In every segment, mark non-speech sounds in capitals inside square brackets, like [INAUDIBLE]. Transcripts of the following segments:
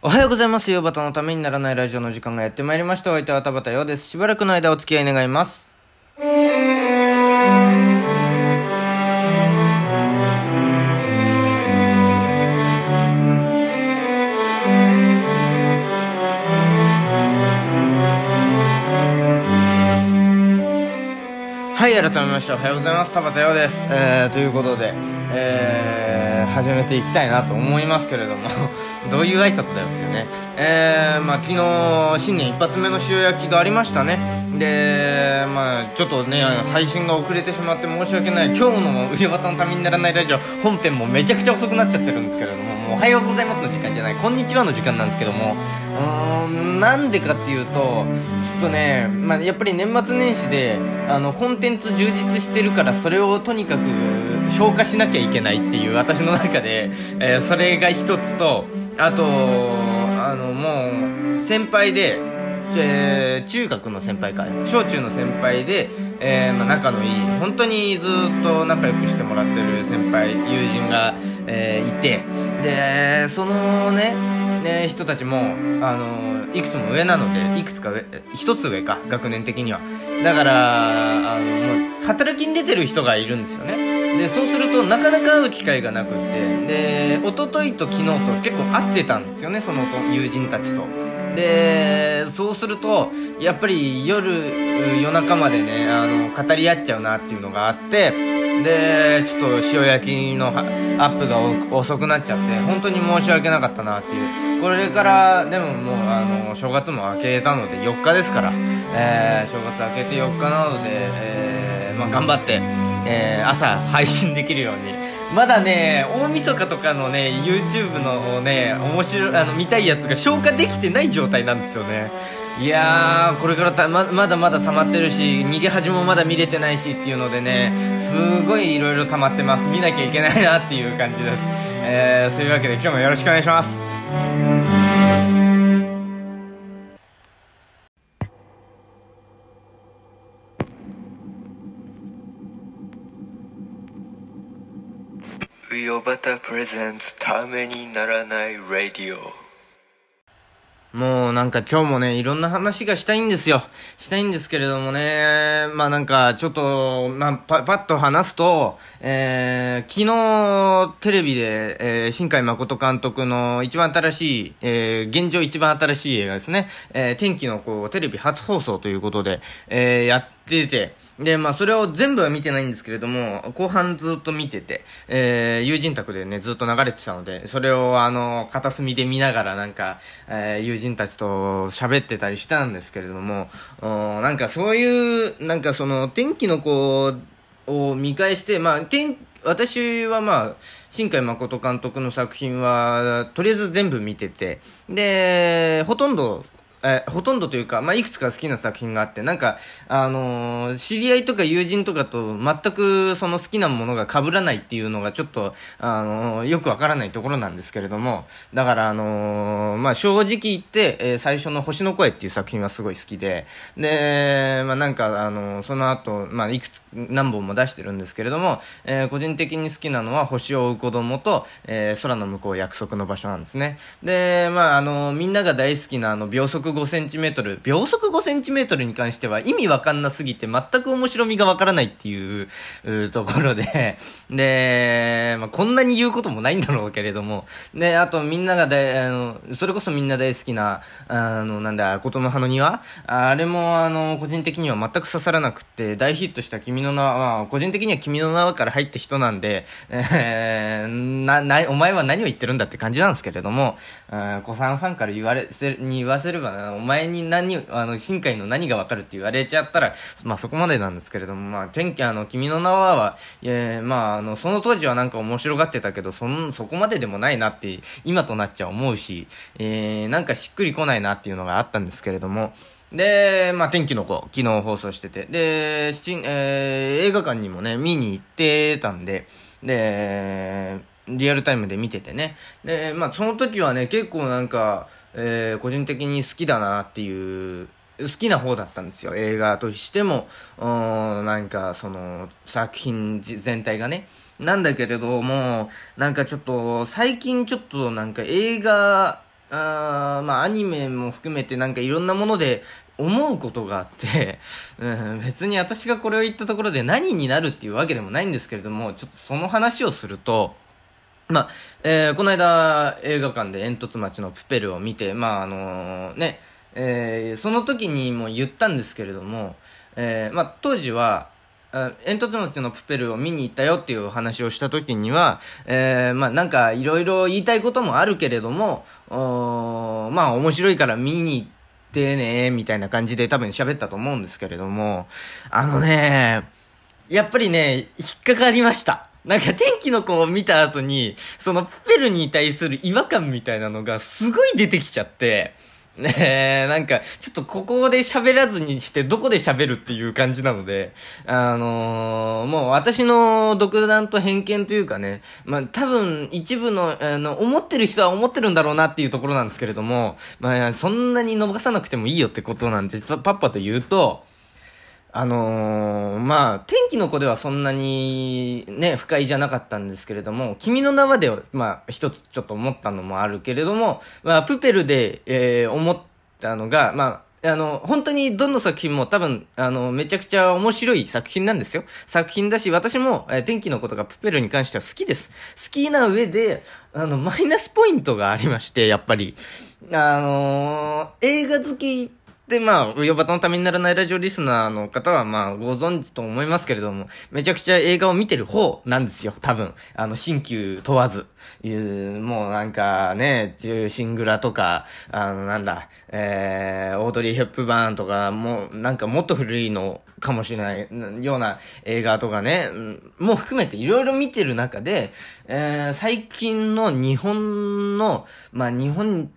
おはようございます。ヨバタのためにならないラジオの時間がやってまいりました。お相手は田畑陽です。しばらくの間お付き合い願います。はい、改めましておはようございます。田畑陽です。えー、ということで、えー、始めていきたいなと思いますけれども、[LAUGHS] どういう挨拶だよっていうね。えー、まあ昨日、新年一発目の塩焼きがありましたね。で、まあちょっとね、配信が遅れてしまって申し訳ない。今日の上端のためにならないラジオ、本編もめちゃくちゃ遅くなっちゃってるんですけれども、もうおはようございますの時間じゃない、こんにちはの時間なんですけども、うーん、なんでかっていうと、ちょっとね、まあやっぱり年末年始で、あの、コンテンツ充実してるから、それをとにかく消化しなきゃいけないっていう私の中で、えーそれが一つと、あと、あの、もう、先輩で、えー中学の先輩か小中の先輩で、えーまあ、仲のいい本当にずっと仲良くしてもらってる先輩友人が、えーいてでそのねね人たちもあのいくつも上なのでいくつか上一つ上か学年的には。だからあのもう働きに出てる人がいるんですよね。でそうするとなかなか会う機会がなくってで一昨日と昨日と結構会ってたんですよねその友人たちと。でそうするとやっぱり夜夜中までねあの語り合っちゃうなっていうのがあってでちょっと塩焼きのアップが遅くなっちゃって本当に申し訳なかったなっていう。これからでももうあの正月も明けたので4日ですから、えー正月明けて4日なので、えーまあ、頑張って、えー朝配信できるように。まだね大晦日とかのね YouTube のね面白いあの見たいやつが消化できてない状態なんですよね。いやーこれからたままだまだ溜まってるし逃げ恥もまだ見れてないしっていうのでねすごい色々溜まってます。見なきゃいけないなっていう感じです、えー、そういうわけで今日もよろしくお願いします。タプレゼンツためにならないラディオ。もうなんか今日もね、いろんな話がしたいんですよ。したいんですけれどもね、まあなんかちょっと、まあパパッと話すと、えー、昨日テレビで、えー、新海誠監督の一番新しい、えー、現状一番新しい映画ですね、えー、天気のこう、テレビ初放送ということで、えー、やってて、で、まあそれを全部は見てないんですけれども、後半ずっと見てて、えー、友人宅でね、ずっと流れてたので、それをあの、片隅で見ながらなんか、えー、友人たちと喋ってたりしたんですけれども、うんなんかそういう、なんかその、天気の子を見返して、まあ、天、私はまあ、新海誠監督の作品は、とりあえず全部見てて、で、ほとんど、えーほとんどというか、まあ、いくつか好きな作品があって、なんか、あのー知り合いとか友人とかと全くその好きなものが被らないっていうのがちょっと、あのーよくわからないところなんですけれども、だからあのまあ、正直言って、えー最初の星の声っていう作品はすごい好きで、で、まあ、なんか、あのその後、まあ、いくつ、何本も出してるんですけれども、えー個人的に好きなのは星を追う子供と、えー空の向こう約束の場所なんですね。で、まあ、あのみんなが大好きなあの、秒速5センチメートル、秒速5センチメートルに関しては意味わかんなすぎて全く面白みがわからないっていう、ところで、[LAUGHS] で、まあ、こんなに言うこともないんだろうけれども、で、あとみんなが大、あの、それこそみんな大好きな、あの、なんだ、ことの葉の庭。あれもあの、個人的には全く刺さらなくて、大ヒットした君の名は、個人的には君の名はから入った人なんで、[LAUGHS] えー、な、な、お前は何を言ってるんだって感じなんですけれども、あー子さんファンから言われ、せ、に言わせればお前に何、あの、新海の何がわかるって言われちゃったら、まあそこまでなんですけれども、まあ、天気、あの、君の名はは、えー、まあ、あの、その当時はなんか面白がってたけど、そん、そこまででもないなって、今となっちゃ思うし、えー、なんかしっくりこないなっていうのがあったんですけれども、で、まあ、天気の子、昨日放送してて、で、えー映画館にもね、見に行ってたんで、で、リアルタイムで見ててね。で、まあ、その時はね、結構なんか、えー個人的に好きだなっていう、好きな方だったんですよ。映画としても、うん、なんか、その、作品全体がね。なんだけれども、なんかちょっと、最近ちょっとなんか映画あまあ、アニメも含めてなんかいろんなもので思うことがあって、[LAUGHS] うん、別に私がこれを言ったところで何になるっていうわけでもないんですけれども、ちょっとその話をすると、まあ、えーこの間映画館で煙突町のプペルを見て、まああのね、えーその時にも言ったんですけれども、えーまあ当時は、煙突町のプペルを見に行ったよっていう話をした時には、えーまあなんかいろいろ言いたいこともあるけれども、おまあ面白いから見に行ってね、みたいな感じで多分喋ったと思うんですけれども、あのね、やっぱりね、引っかかりました。なんか天気の子を見た後に、そのプペルに対する違和感みたいなのがすごい出てきちゃって、ねえ、なんか、ちょっとここで喋らずにして、どこで喋るっていう感じなので、あのーもう私の独断と偏見というかね、まあ多分一部の、あの、思ってる人は思ってるんだろうなっていうところなんですけれども、まあそんなに伸ばさなくてもいいよってことなんで、パパッパと言うと、あのーまあ、天気の子ではそんなにね、不快じゃなかったんですけれども、君の名はで、まあ、一つちょっと思ったのもあるけれども、まあ、プペルで、えー思ったのが、まあ、あの、本当にどの作品も多分、あの、めちゃくちゃ面白い作品なんですよ。作品だし、私も、えー天気の子とかプペルに関しては好きです。好きな上で、あの、マイナスポイントがありまして、やっぱり。あのー映画好きで、まあ、ウヨバタのためにならないラジオリスナーの方は、まあ、ご存知と思いますけれども、めちゃくちゃ映画を見てる方なんですよ、多分。あの、新旧問わず。いう、もうなんかね、中シングラとか、あの、なんだ、えー、オードリー・ヘップバーンとか、もう、なんかもっと古いのかもしれないような映画とかね、もう含めていろいろ見てる中で、えー、最近の日本の、まあ、日本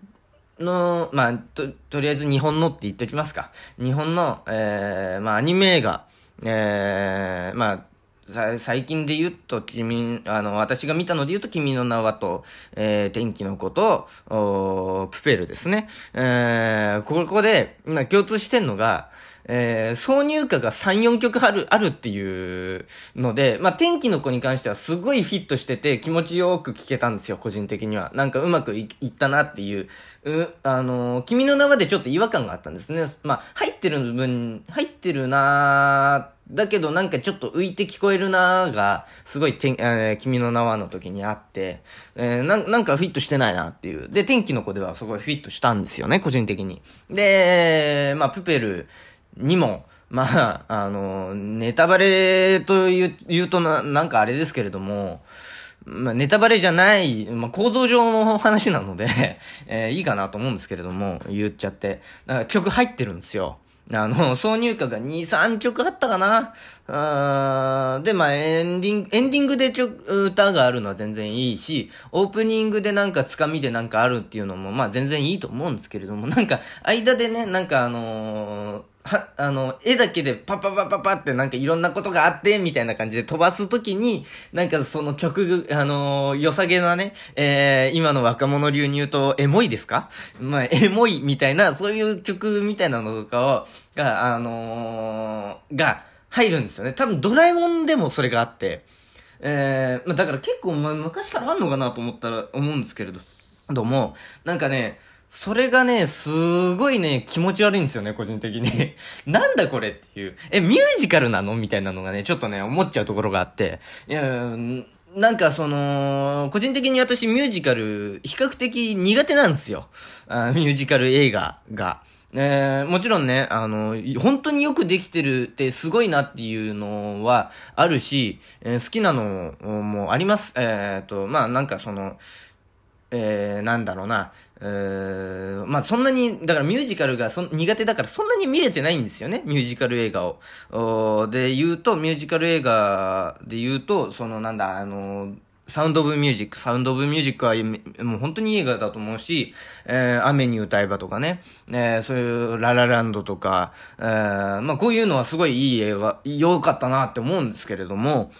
の、まあ、と、とりあえず日本のって言っておきますか。日本の、えー、まあ、アニメ映画、えー、まあ、最近で言うと、君、あの、私が見たので言うと、君の名はと、えー、天気の子と、おープペルですね。えー、ここで、今共通してんのが、えー、挿入歌が3、4曲ある、あるっていうので、まあ、天気の子に関してはすごいフィットしてて気持ちよく聴けたんですよ、個人的には。なんかうまくいいったなっていう、う、あのー君の名はでちょっと違和感があったんですね。まあ、入ってる分、入ってるなーっだけどなんかちょっと浮いて聞こえるなーが、すごいてん、えー君の名はの時にあって、えーなんなんかフィットしてないなっていう。で、天気の子ではすごいフィットしたんですよね、個人的に。で、まあ、プペルにも、まあ、あの、ネタバレと言う言うとな、なんかあれですけれども、まあ、ネタバレじゃない、まあ、構造上の話なので、えーいいかなと思うんですけれども、言っちゃって。だから曲入ってるんですよ。あの、挿入歌が2、3曲あったかな。あーで、まあ、エンディング、エンディングで曲、歌があるのは全然いいし、オープニングでなんかつかみでなんかあるっていうのも、まあ全然いいと思うんですけれども、なんか、間でね、なんかあのーは、あの、絵だけでパッパッパッパッパってなんかいろんなことがあって、みたいな感じで飛ばすときに、なんかその曲、あのー良さげなね、えー、今の若者流に言うと、エモいですか？まあ、エモいみたいな、そういう曲みたいなのとかを、が、あのーが入るんですよね。多分ドラえもんでもそれがあって、えー、まあだから結構、昔からあんのかなと思ったら、思うんですけれど、ども、なんかね、それがね、すごいね、気持ち悪いんですよね、個人的に。[LAUGHS] なんだこれっていう。え、ミュージカルなの？みたいなのがね、ちょっとね、思っちゃうところがあって。いや、なんかその、個人的に私ミュージカル、比較的苦手なんですよ。あミュージカル映画が。えーもちろんね、あの、本当によくできてるってすごいなっていうのはあるし、えー好きなのもあります。えーっと、まあなんかその、えー、なんだろうな、まあそんなに、だからミュージカルがそ苦手だからそんなに見れてないんですよね、ミュージカル映画を。で言うと、ミュージカル映画で言うと、そのなんだ、あの、サウンドオブミュージック。サウンドオブミュージックはもう本当に映画だと思うし、えー、雨に歌えばとかね、えー、そういうララランドとか、えー、まあこういうのはすごいいい映画、良かったなって思うんですけれども、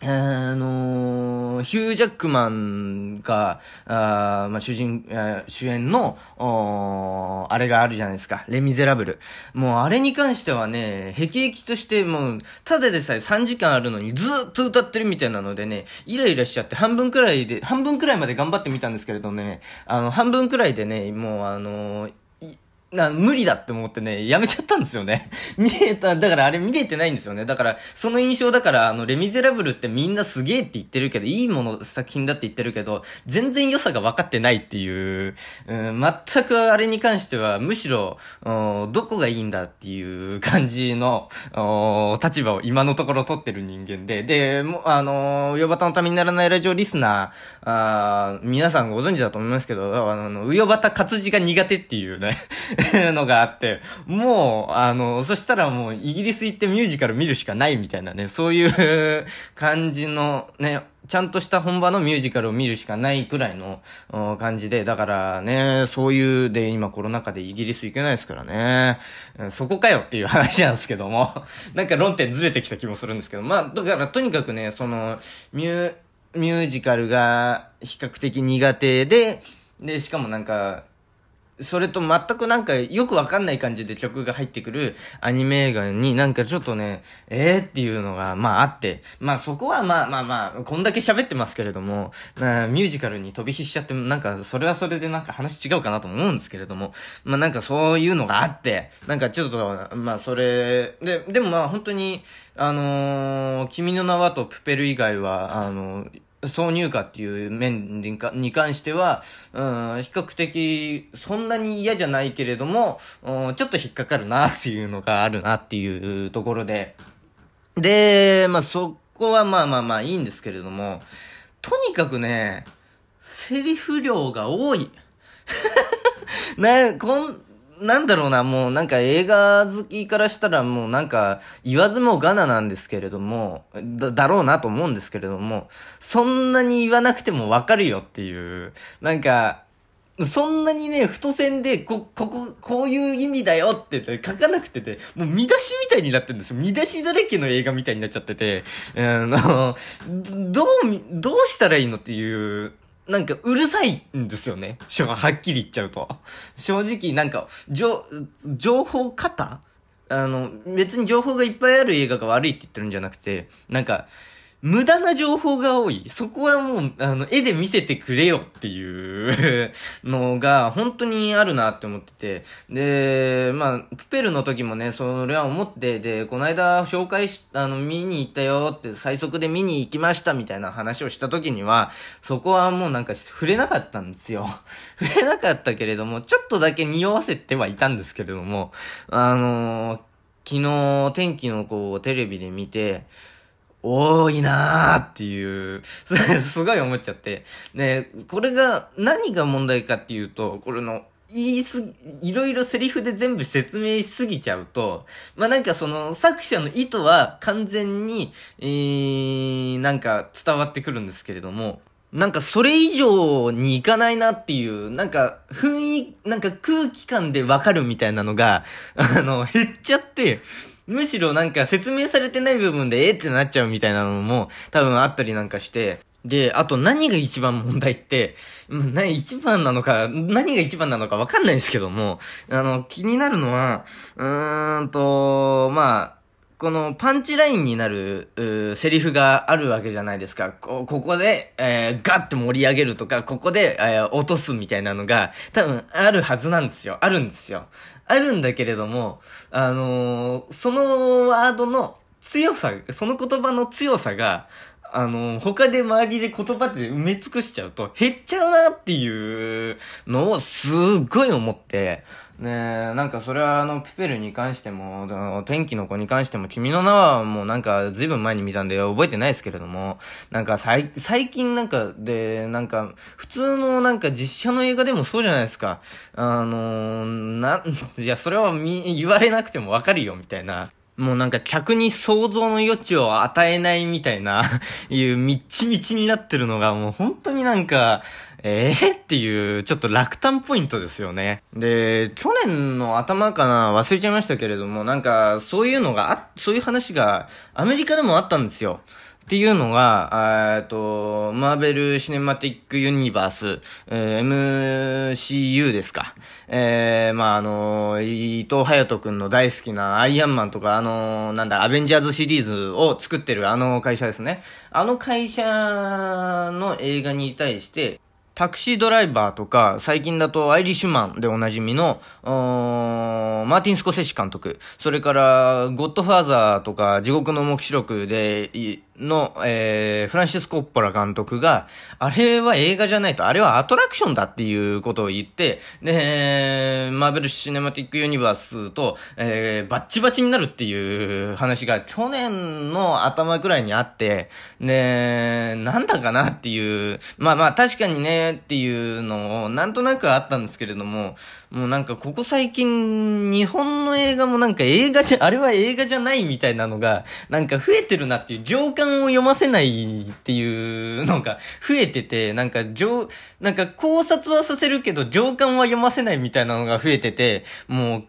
あのー、ヒュージャックマンが、あまあ、主人、主演の、あれがあるじゃないですか。レ・ミゼラブル。もうあれに関してはね、辟易としてもう、ただでさえ3時間あるのにずっと歌ってるみたいなのでね、イライラしちゃって半分くらいで、半分くらいまで頑張ってみたんですけれどね、あの、半分くらいでね、もうあのーな、無理だって思ってね、やめちゃったんですよね。[LAUGHS] 見えた、だからあれ見れてないんですよね。だから、その印象だから、あの、レミゼラブルってみんなすげえって言ってるけど、いいもの、作品だって言ってるけど、全然良さが分かってないっていう、うん、全くあれに関しては、むしろ、どこがいいんだっていう [LAUGHS] 感じの、立場を今のところ取ってる人間で、で、もあの、ウヨバタのためにならないラジオリスナー、あ皆さんご存知だと思いますけど、あの、ウヨバタ活字が苦手っていうね [LAUGHS] [LAUGHS] のがあって、もう、あの、そしたらもうイギリス行ってミュージカル見るしかないみたいなね、そういう感じのね、ちゃんとした本場のミュージカルを見るしかないくらいの感じで、だからね、そういうで今コロナ禍でイギリス行けないですからね、そこかよっていう話なんですけども、[LAUGHS] なんか論点ずれてきた気もするんですけど、まあ、だからとにかくね、その、ミュミュージカルが比較的苦手で、で、しかもなんか、それと全くなんかよくわかんない感じで曲が入ってくるアニメ映画になんかちょっとね、ええー、っていうのがまああって、まあそこはまあまあまあ、こんだけ喋ってますけれども、ミュージカルに飛び火しちゃって、なんかそれはそれでなんか話違うかなと思うんですけれども、まあなんかそういうのがあって、なんかちょっと、まあそれ、で、でもまあ本当に、あのー、君の名はとプペル以外は、あのー挿入歌っていう面に関しては、うん、比較的そんなに嫌じゃないけれども、うん、ちょっと引っかかるなっていうのがあるなっていうところで。で、まあそこはまあまあまあいいんですけれども、とにかくね、セリフ量が多い。[LAUGHS] ね、こん、なんだろうな、もうなんか映画好きからしたらもうなんか言わずもがななんですけれども、だ、だろうなと思うんですけれども、そんなに言わなくてもわかるよっていう、なんか、そんなにね、太線で、こ、ここ、こういう意味だよって書かなくてて、もう見出しみたいになってるんですよ。見出しだらけの映画みたいになっちゃってて、あの、どう、どうしたらいいのっていう、なんかうるさいんですよね。はっきり言っちゃうと。正直なんか、情、情報型あの、別に情報がいっぱいある映画が悪いって言ってるんじゃなくて、なんか、無駄な情報が多い。そこはもう、あの、絵で見せてくれよっていうのが、本当にあるなって思ってて。で、まあ、プペルの時もね、それは思って、で、この間紹介し、あの、見に行ったよって、最速で見に行きましたみたいな話をした時には、そこはもうなんか触れなかったんですよ。[LAUGHS] 触れなかったけれども、ちょっとだけ匂わせてはいたんですけれども、あのー、昨日天気の子をテレビで見て、多いなーっていう、[LAUGHS] すごい思っちゃって。で、これが、何が問題かっていうと、これの、言いすぎ、いろいろセリフで全部説明しすぎちゃうと、まあ、なんかその作者の意図は完全に、えー、なんか伝わってくるんですけれども、なんかそれ以上にいかないなっていう、なんか雰囲気、なんか空気感でわかるみたいなのが、[LAUGHS] あの、減っちゃって、むしろなんか説明されてない部分でえってなっちゃうみたいなのも多分あったりなんかして、で、あと何が一番問題って、何一番なのか、何が一番なのかわかんないですけども、あの、気になるのは、うーんと、まあ、このパンチラインになる、セリフがあるわけじゃないですか。こここで、えー、ガッて盛り上げるとか、ここで、えー、落とすみたいなのが、多分あるはずなんですよ。あるんですよ。あるんだけれども、あのー、そのワードの強さ、その言葉の強さが、あの、他で周りで言葉で埋め尽くしちゃうと減っちゃうなっていうのをすっごい思って、ねなんかそれはあの、プペルに関しても、天気の子に関しても、君の名はもうなんか随分前に見たんで覚えてないですけれども、なんか最近なんかで、なんか普通のなんか実写の映画でもそうじゃないですか。あのな、いや、それは、言われなくてもわかるよみたいな。もうなんか客に想像の余地を与えないみたいな [LAUGHS] いうみっちみちになってるのがもう本当になんか、ええー、っていう、ちょっと落胆ポイントですよね。で、去年の頭かな忘れちゃいましたけれども、なんか、そういうのがあ、そういう話がアメリカでもあったんですよ。っていうのが、えっと、マーベル・シネマティック・ユニバース、えー、MCU ですか。えー、まあ、あの、伊藤隼人くんの大好きなアイアンマンとか、あの、なんだ、アベンジャーズシリーズを作ってるあの会社ですね。あの会社の映画に対して、タクシードライバーとか、最近だとアイリッシュマンでおなじみの、マーティン・スコセッシ監督、それから、ゴッドファーザーとか、地獄の目視録で、の、えー、フランシス・コッポラ監督が、あれは映画じゃないと、あれはアトラクションだっていうことを言って、で、マーベル・シネマティック・ユニバースと、えー、バッチバチになるっていう話が去年の頭くらいにあって、で、なんだかなっていう、まあまあ確かにねっていうのをなんとなくあったんですけれども、もうなんかここ最近日本の映画もなんか映画じゃ、あれは映画じゃないみたいなのが、なんか増えてるなっていう情感を読ませないっていうのが増えてて、なんか上、なんか考察はさせるけど情感は読ませないみたいなのが増えてて、もう、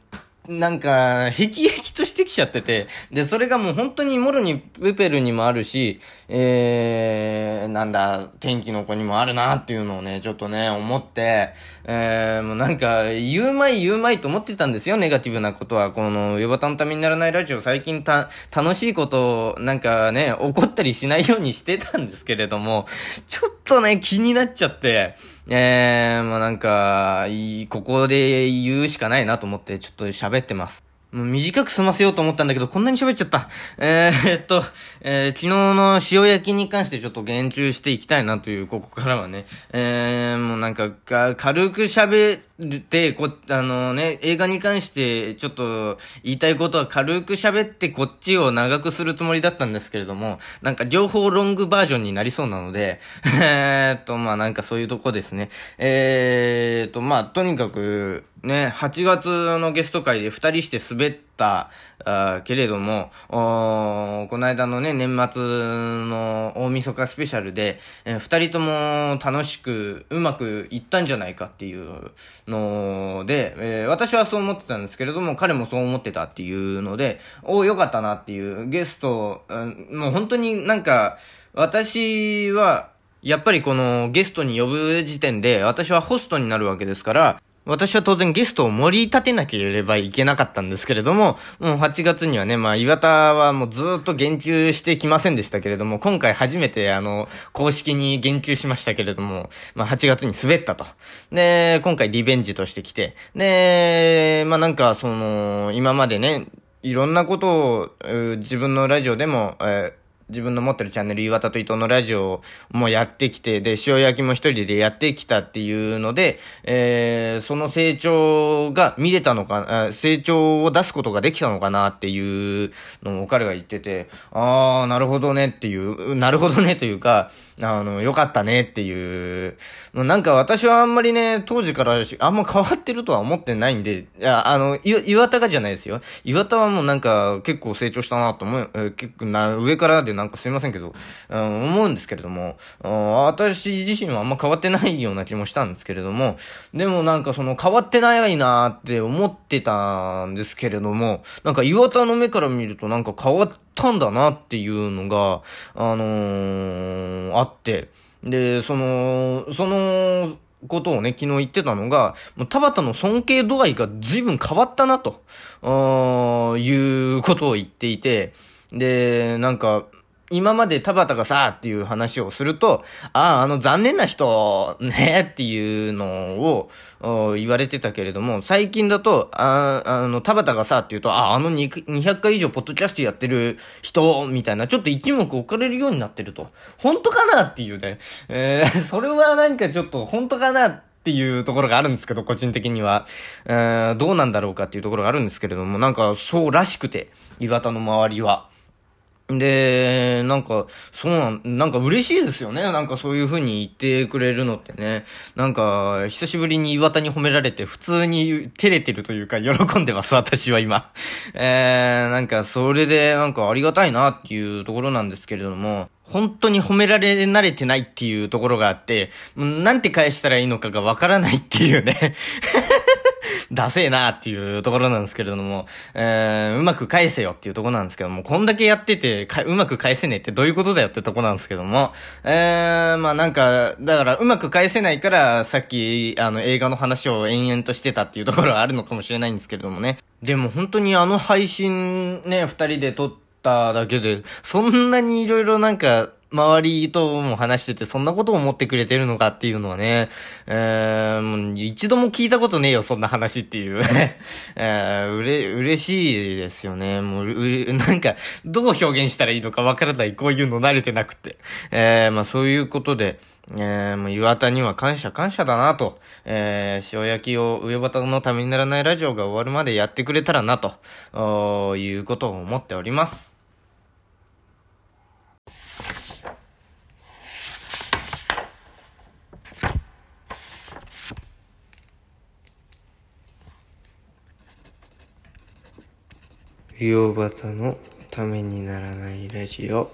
なんか、へきへきとしてきちゃってて、で、それがもう本当にもろにプペルにもあるし、えー、なんだ、天気の子にもあるなっていうのをね、ちょっとね、思って、えー、もうなんか、言うまい言うまいと思ってたんですよ、ネガティブなことは。この、ヨバタのためにならないラジオ、最近た、楽しいことを、なんかね、起こったりしないようにしてたんですけれども、ちょっとね、気になっちゃって、えー、もうなんか、ここで言うしかないなと思って、ちょっと喋ってます。もう短く済ませようと思ったんだけど、こんなに喋っちゃった。えー、っと、えー、昨日の塩焼きに関してちょっと言及していきたいなという、ここからはね。えー、もうなんか、軽く喋って、こ、あのね、映画に関してちょっと言いたいことは軽く喋ってこっちを長くするつもりだったんですけれども、なんか両方ロングバージョンになりそうなので、[LAUGHS] えー、っと、まあなんかそういうとこですね。えー、っと、まあとにかく、ね、8月のゲスト会で2人して滑ったあけれども、この間のね、年末の大晦日スペシャルで、えー、2人とも楽しく、うまくいったんじゃないかっていうので、えー、私はそう思ってたんですけれども、彼もそう思ってたっていうので、およかったなっていうゲスト、うん、もう本当になんか、私は、やっぱりこのゲストに呼ぶ時点で、私はホストになるわけですから、私は当然ゲストを盛り立てなければいけなかったんですけれども、もう8月にはね、まあ岩田はもうずっと言及してきませんでしたけれども、今回初めてあの、公式に言及しましたけれども、まあ8月に滑ったと。で、今回リベンジとしてきて、で、まあなんかその、今までね、いろんなことを、自分のラジオでも、えー自分の持ってるチャンネル、岩田と伊藤のラジオもやってきて、で、塩焼きも一人でやってきたっていうので、えー、その成長が見れたのか、成長を出すことができたのかなっていうのを彼が言ってて、あー、なるほどねっていう、なるほどねというか、あの、よかったねっていう、なんか私はあんまりね、当時からあんま変わってるとは思ってないんで、いや、あの、岩田がじゃないですよ。岩田はもうなんか結構成長したなと思う、え、結構な、上からでなんかすいませんけど、うん、思うんですけれども、私自身はあんま変わってないような気もしたんですけれども、でもなんかその変わってないなって思ってたんですけれども、なんか岩田の目から見るとなんか変わったんだなっていうのが、あのー、あって、で、その、その、ことをね、昨日言ってたのが、もう田畑の尊敬度合いが随分変わったな、と、いうことを言っていて、で、なんか、今まで田畑がさ、っていう話をすると、ああ、あの残念な人、ね、っていうのを言われてたけれども、最近だと、ああの、田畑がさ、って言うと、ああ、あの200回以上ポッドキャストやってる人、みたいな、ちょっと一目置かれるようになってると。本当かなっていうね。えー、それはなんかちょっと本当かなっていうところがあるんですけど、個人的には。えー、どうなんだろうかっていうところがあるんですけれども、なんかそうらしくて、岩田の周りは。で、なんか、そうなん、なんか嬉しいですよね。なんかそういう風に言ってくれるのってね。なんか、久しぶりに岩田に褒められて普通に照れてるというか喜んでます、私は今。えー、なんかそれでなんかありがたいなっていうところなんですけれども、本当に褒められ慣れてないっていうところがあって、なんて返したらいいのかがわからないっていうねダセえなっていうところなんですけれども、えー、うまく返せよっていうところなんですけども、こんだけやってて、うまく返せねえってどういうことだよってとこなんですけども、えー、まあなんか、だからうまく返せないから、さっき、あの、映画の話を延々としてたっていうところはあるのかもしれないんですけれどもね。でも本当にあの配信ね、二人で撮っただけで、そんなに色々なんか、周りとも話してて、そんなことを思ってくれてるのかっていうのはね、えー、一度も聞いたことねえよ、そんな話っていう。[LAUGHS] えー、うれ、嬉しいですよね。もう、う、なんか、どう表現したらいいのかわからない、こういうの慣れてなくて。えー、まあそういうことで、えー、もう岩田には感謝感謝だなと、えー、塩焼きを上端のためにならないラジオが終わるまでやってくれたらなと、おいうことを思っております。魚端のためにならないラジオ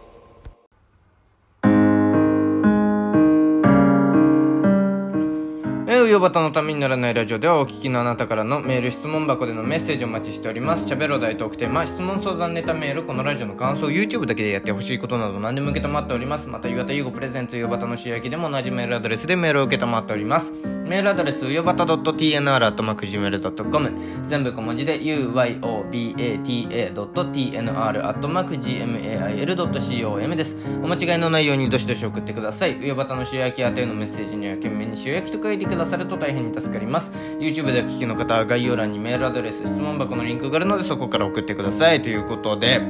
うよばたのためにならないラジオではお聞きのあなたからのメール、質問箱でのメッセージをお待ちしております。喋ろう大トークテーマ、質問相談ネタメール、このラジオの感想、YouTube だけでやってほしいことなど何でも受け止まっております。また、岩田優吾プレゼンツ、うよばたの仕上げでも同じメールアドレスでメールを受け止まっております。メールアドレス、うよばた .tnr.gmail.com 全部小文字で、uyobata.tnr.gmail.com です。お間違いのないようにどしどし送ってください。うよばたの仕上げ宛てのメッセージには懸命に塩焼きと書いてくだ。さると大変に助かります YouTube でお聞きの方は概要欄にメールアドレス質問箱のリンクがあるのでそこから送ってくださいということで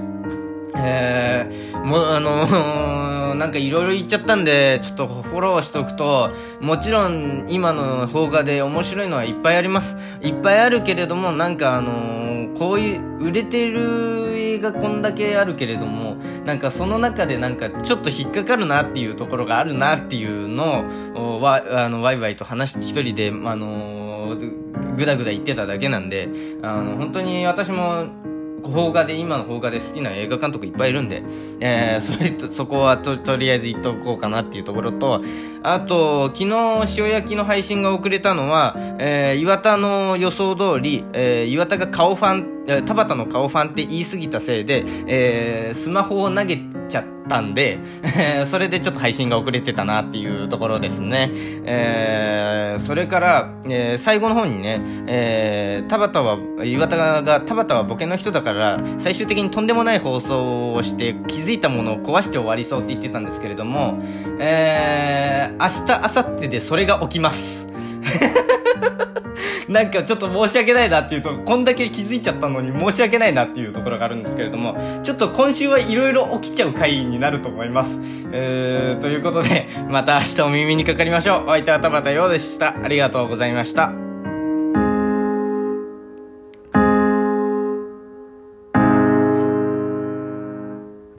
えー、もうあのー、なんかいろいろ言っちゃったんで、ちょっとフォローしておくと、もちろん今の邦画で面白いのはいっぱいあります。いっぱいあるけれども、なんかあのー、こういう、売れてる映画こんだけあるけれども、なんかその中でなんかちょっと引っかかるなっていうところがあるなっていうのを、わ、あの、ワイワイと話して一人で、あのー、ぐだぐだ言ってただけなんで、あの、本当に私も、邦画で、今の邦画で好きな映画監督いっぱいいるんで、えー、それと、そこはと、とりあえず言っとこうかなっていうところと、あと、昨日、塩焼きの配信が遅れたのは、えー、岩田の予想通り、えー、岩田が顔ファン、田畑の顔ファンって言い過ぎたせいで、えー、スマホを投げちゃったんでえ、それでちょっと配信が遅れてたなっていうところですね。えー、それから、えー、最後の方にね、えー、田畑は、岩田が、田畑はボケの人だから、最終的にとんでもない放送をして気づいたものを壊して終わりそうって言ってたんですけれども、えー、明日、明後日でそれが起きます。なんかちょっと申し訳ないなっていうと、こんだけ気づいちゃったのに申し訳ないなっていうところがあるんですけれども、ちょっと今週はいろいろ起きちゃう回になると思います。えー、ということで、また明日お耳にかかりましょう。お相手は田畑陽でした。ありがとうございました。